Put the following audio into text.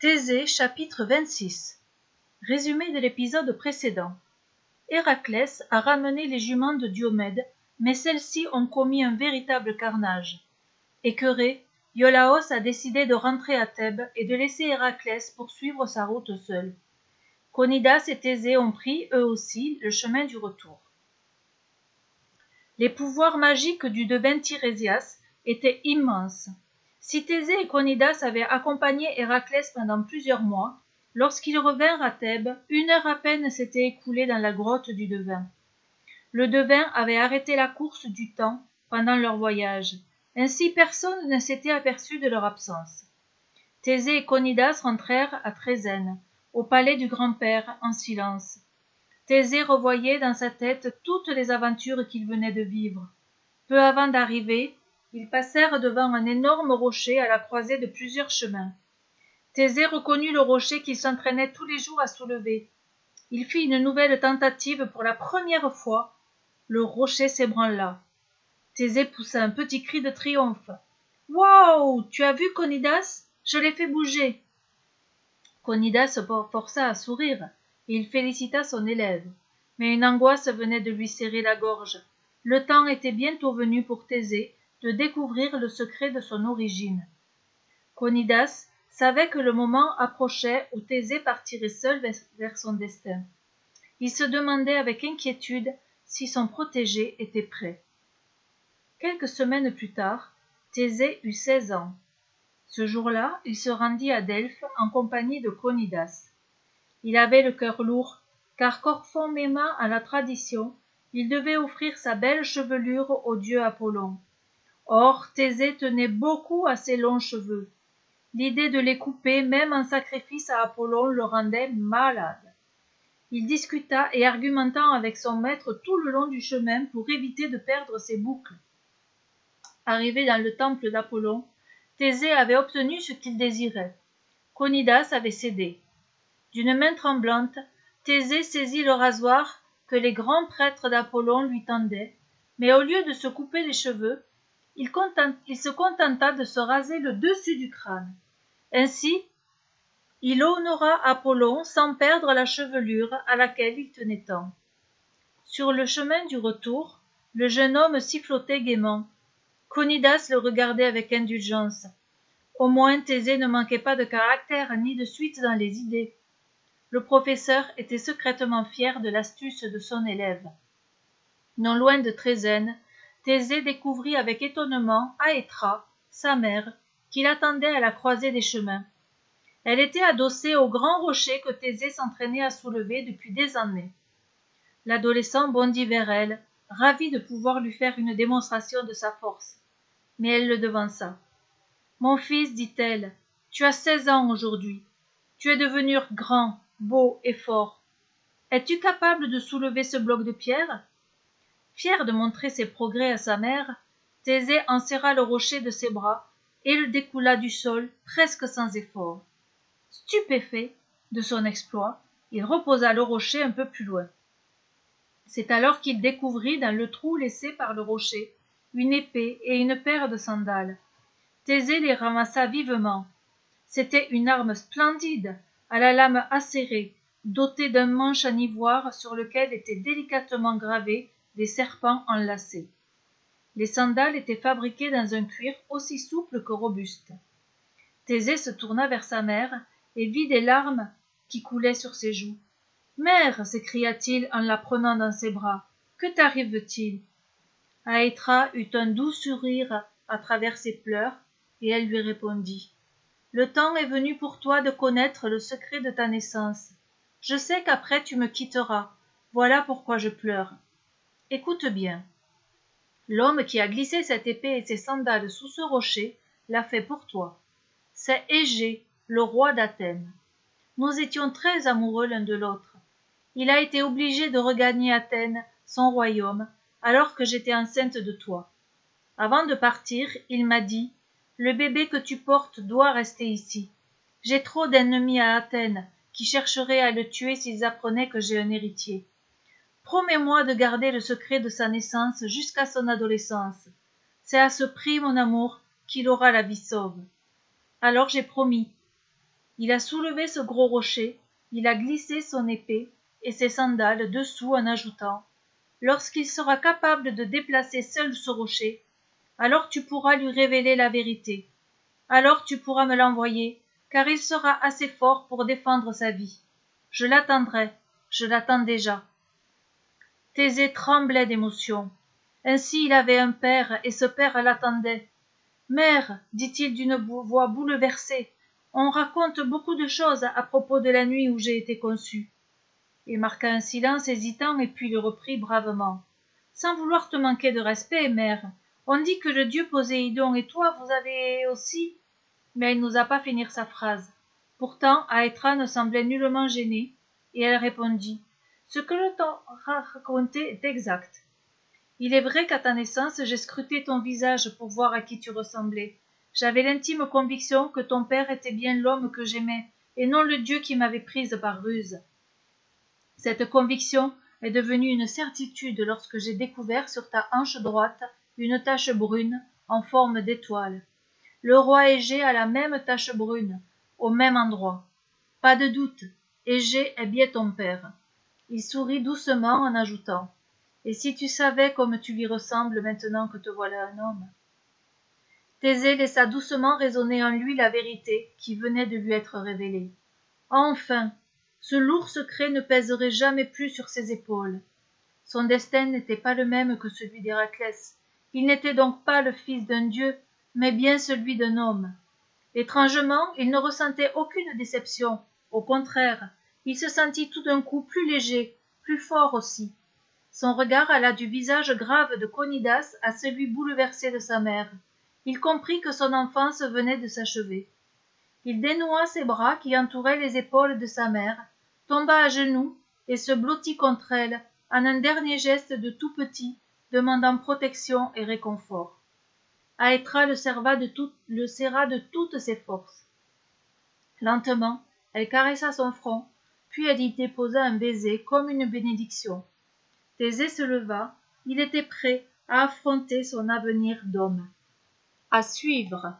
Thésée chapitre 26 Résumé de l'épisode précédent. Héraclès a ramené les juments de Diomède, mais celles-ci ont commis un véritable carnage. Écœuré, Iolaos a décidé de rentrer à Thèbes et de laisser Héraclès poursuivre sa route seul. Conidas et Thésée ont pris, eux aussi, le chemin du retour. Les pouvoirs magiques du devin Tirésias étaient immenses. Si Thésée et Conidas avaient accompagné Héraclès pendant plusieurs mois, lorsqu'ils revinrent à Thèbes, une heure à peine s'était écoulée dans la grotte du devin. Le devin avait arrêté la course du temps pendant leur voyage. Ainsi personne ne s'était aperçu de leur absence. Thésée et Conidas rentrèrent à Trézène, au palais du grand-père, en silence. Thésée revoyait dans sa tête toutes les aventures qu'il venait de vivre. Peu avant d'arriver, ils passèrent devant un énorme rocher à la croisée de plusieurs chemins. Thésée reconnut le rocher qu'il s'entraînait tous les jours à soulever. Il fit une nouvelle tentative pour la première fois. Le rocher s'ébranla. Thésée poussa un petit cri de triomphe. Waouh Tu as vu Conidas? Je l'ai fait bouger. Conidas se força à sourire, et il félicita son élève. Mais une angoisse venait de lui serrer la gorge. Le temps était bientôt venu pour Thésée de découvrir le secret de son origine. Conidas savait que le moment approchait où Thésée partirait seul vers son destin. Il se demandait avec inquiétude si son protégé était prêt. Quelques semaines plus tard, Thésée eut seize ans. Ce jour-là, il se rendit à Delphes en compagnie de Conidas. Il avait le cœur lourd, car conformément à la tradition, il devait offrir sa belle chevelure au dieu Apollon. Or Thésée tenait beaucoup à ses longs cheveux. L'idée de les couper, même en sacrifice à Apollon, le rendait malade. Il discuta et argumenta avec son maître tout le long du chemin pour éviter de perdre ses boucles. Arrivé dans le temple d'Apollon, Thésée avait obtenu ce qu'il désirait. Conidas avait cédé. D'une main tremblante, Thésée saisit le rasoir que les grands prêtres d'Apollon lui tendaient, mais au lieu de se couper les cheveux, il, se contenta de se raser le dessus du crâne. Ainsi, il honora Apollon sans perdre la chevelure à laquelle il tenait tant. Sur le chemin du retour, le jeune homme sifflotait gaiement. Conidas le regardait avec indulgence. Au moins Thésée ne manquait pas de caractère ni de suite dans les idées. Le professeur était secrètement fier de l'astuce de son élève. Non loin de Trézène, Thésée découvrit avec étonnement Aétra, sa mère, qui l'attendait à la croisée des chemins. Elle était adossée au grand rocher que Thésée s'entraînait à soulever depuis des années. L'adolescent bondit vers elle, ravi de pouvoir lui faire une démonstration de sa force. Mais elle le devança. Mon fils, dit-elle, tu as seize ans aujourd'hui. Tu es devenu grand, beau et fort. Es-tu capable de soulever ce bloc de pierre? Fier de montrer ses progrès à sa mère, Thésée enserra le rocher de ses bras et le découla du sol presque sans effort. Stupéfait de son exploit, il reposa le rocher un peu plus loin. C'est alors qu'il découvrit dans le trou laissé par le rocher une épée et une paire de sandales. Thésée les ramassa vivement. C'était une arme splendide, à la lame acérée, dotée d'un manche en ivoire sur lequel étaient délicatement gravés des serpents enlacés. Les sandales étaient fabriquées dans un cuir aussi souple que robuste. Thésée se tourna vers sa mère et vit des larmes qui coulaient sur ses joues. Mère, s'écria-t-il en la prenant dans ses bras, que t'arrive-t-il? Aétra eut un doux sourire à travers ses pleurs, et elle lui répondit. Le temps est venu pour toi de connaître le secret de ta naissance. Je sais qu'après tu me quitteras. Voilà pourquoi je pleure. Écoute bien. L'homme qui a glissé cette épée et ses sandales sous ce rocher l'a fait pour toi. C'est Égée, le roi d'Athènes. Nous étions très amoureux l'un de l'autre. Il a été obligé de regagner Athènes, son royaume, alors que j'étais enceinte de toi. Avant de partir, il m'a dit Le bébé que tu portes doit rester ici. J'ai trop d'ennemis à Athènes qui chercheraient à le tuer s'ils apprenaient que j'ai un héritier. Promets-moi de garder le secret de sa naissance jusqu'à son adolescence. C'est à ce prix, mon amour, qu'il aura la vie sauve. Alors j'ai promis. il a soulevé ce gros rocher il a glissé son épée et ses sandales dessous en ajoutant lorsqu'il sera capable de déplacer seul ce rocher alors tu pourras lui révéler la vérité alors tu pourras me l'envoyer car il sera assez fort pour défendre sa vie je l'attendrai je l'attends déjà thésée tremblait d'émotion ainsi il avait un père et ce père l'attendait. Mère dit-il d'une voix bouleversée on raconte beaucoup de choses à propos de la nuit où j'ai été conçu. Il marqua un silence hésitant et puis il reprit bravement. Sans vouloir te manquer de respect mère on dit que le dieu poséidon et toi vous avez aussi mais il n'osa pas finir sa phrase. Pourtant aétra ne semblait nullement gênée et elle répondit ce que l'on t'a raconté est exact. Il est vrai qu'à ta naissance j'ai scruté ton visage pour voir à qui tu ressemblais. J'avais l'intime conviction que ton père était bien l'homme que j'aimais et non le dieu qui m'avait prise par ruse. Cette conviction est devenue une certitude lorsque j'ai découvert sur ta hanche droite une tache brune en forme d'étoile. Le roi Égée a la même tache brune au même endroit. Pas de doute Égée est bien ton père il sourit doucement en ajoutant et si tu savais comme tu lui ressembles maintenant que te voilà un homme! Thésée laissa doucement résonner en lui la vérité qui venait de lui être révélée enfin! Ce lourd secret ne pèserait jamais plus sur ses épaules. Son destin n'était pas le même que celui d'héraclès. Il n'était donc pas le fils d'un dieu mais bien celui d'un homme. Étrangement il ne ressentait aucune déception. Au contraire il se sentit tout d'un coup plus léger plus fort aussi. Son regard alla du visage grave de Conidas à celui bouleversé de sa mère. Il comprit que son enfance venait de s'achever. Il dénoua ses bras qui entouraient les épaules de sa mère tomba à genoux et se blottit contre elle en un dernier geste de tout petit demandant protection et réconfort. Aétra le serva le serra de toutes ses forces. Lentement elle caressa son front puis elle y déposa un baiser comme une bénédiction. Thésée se leva il était prêt à affronter son avenir d'homme. À suivre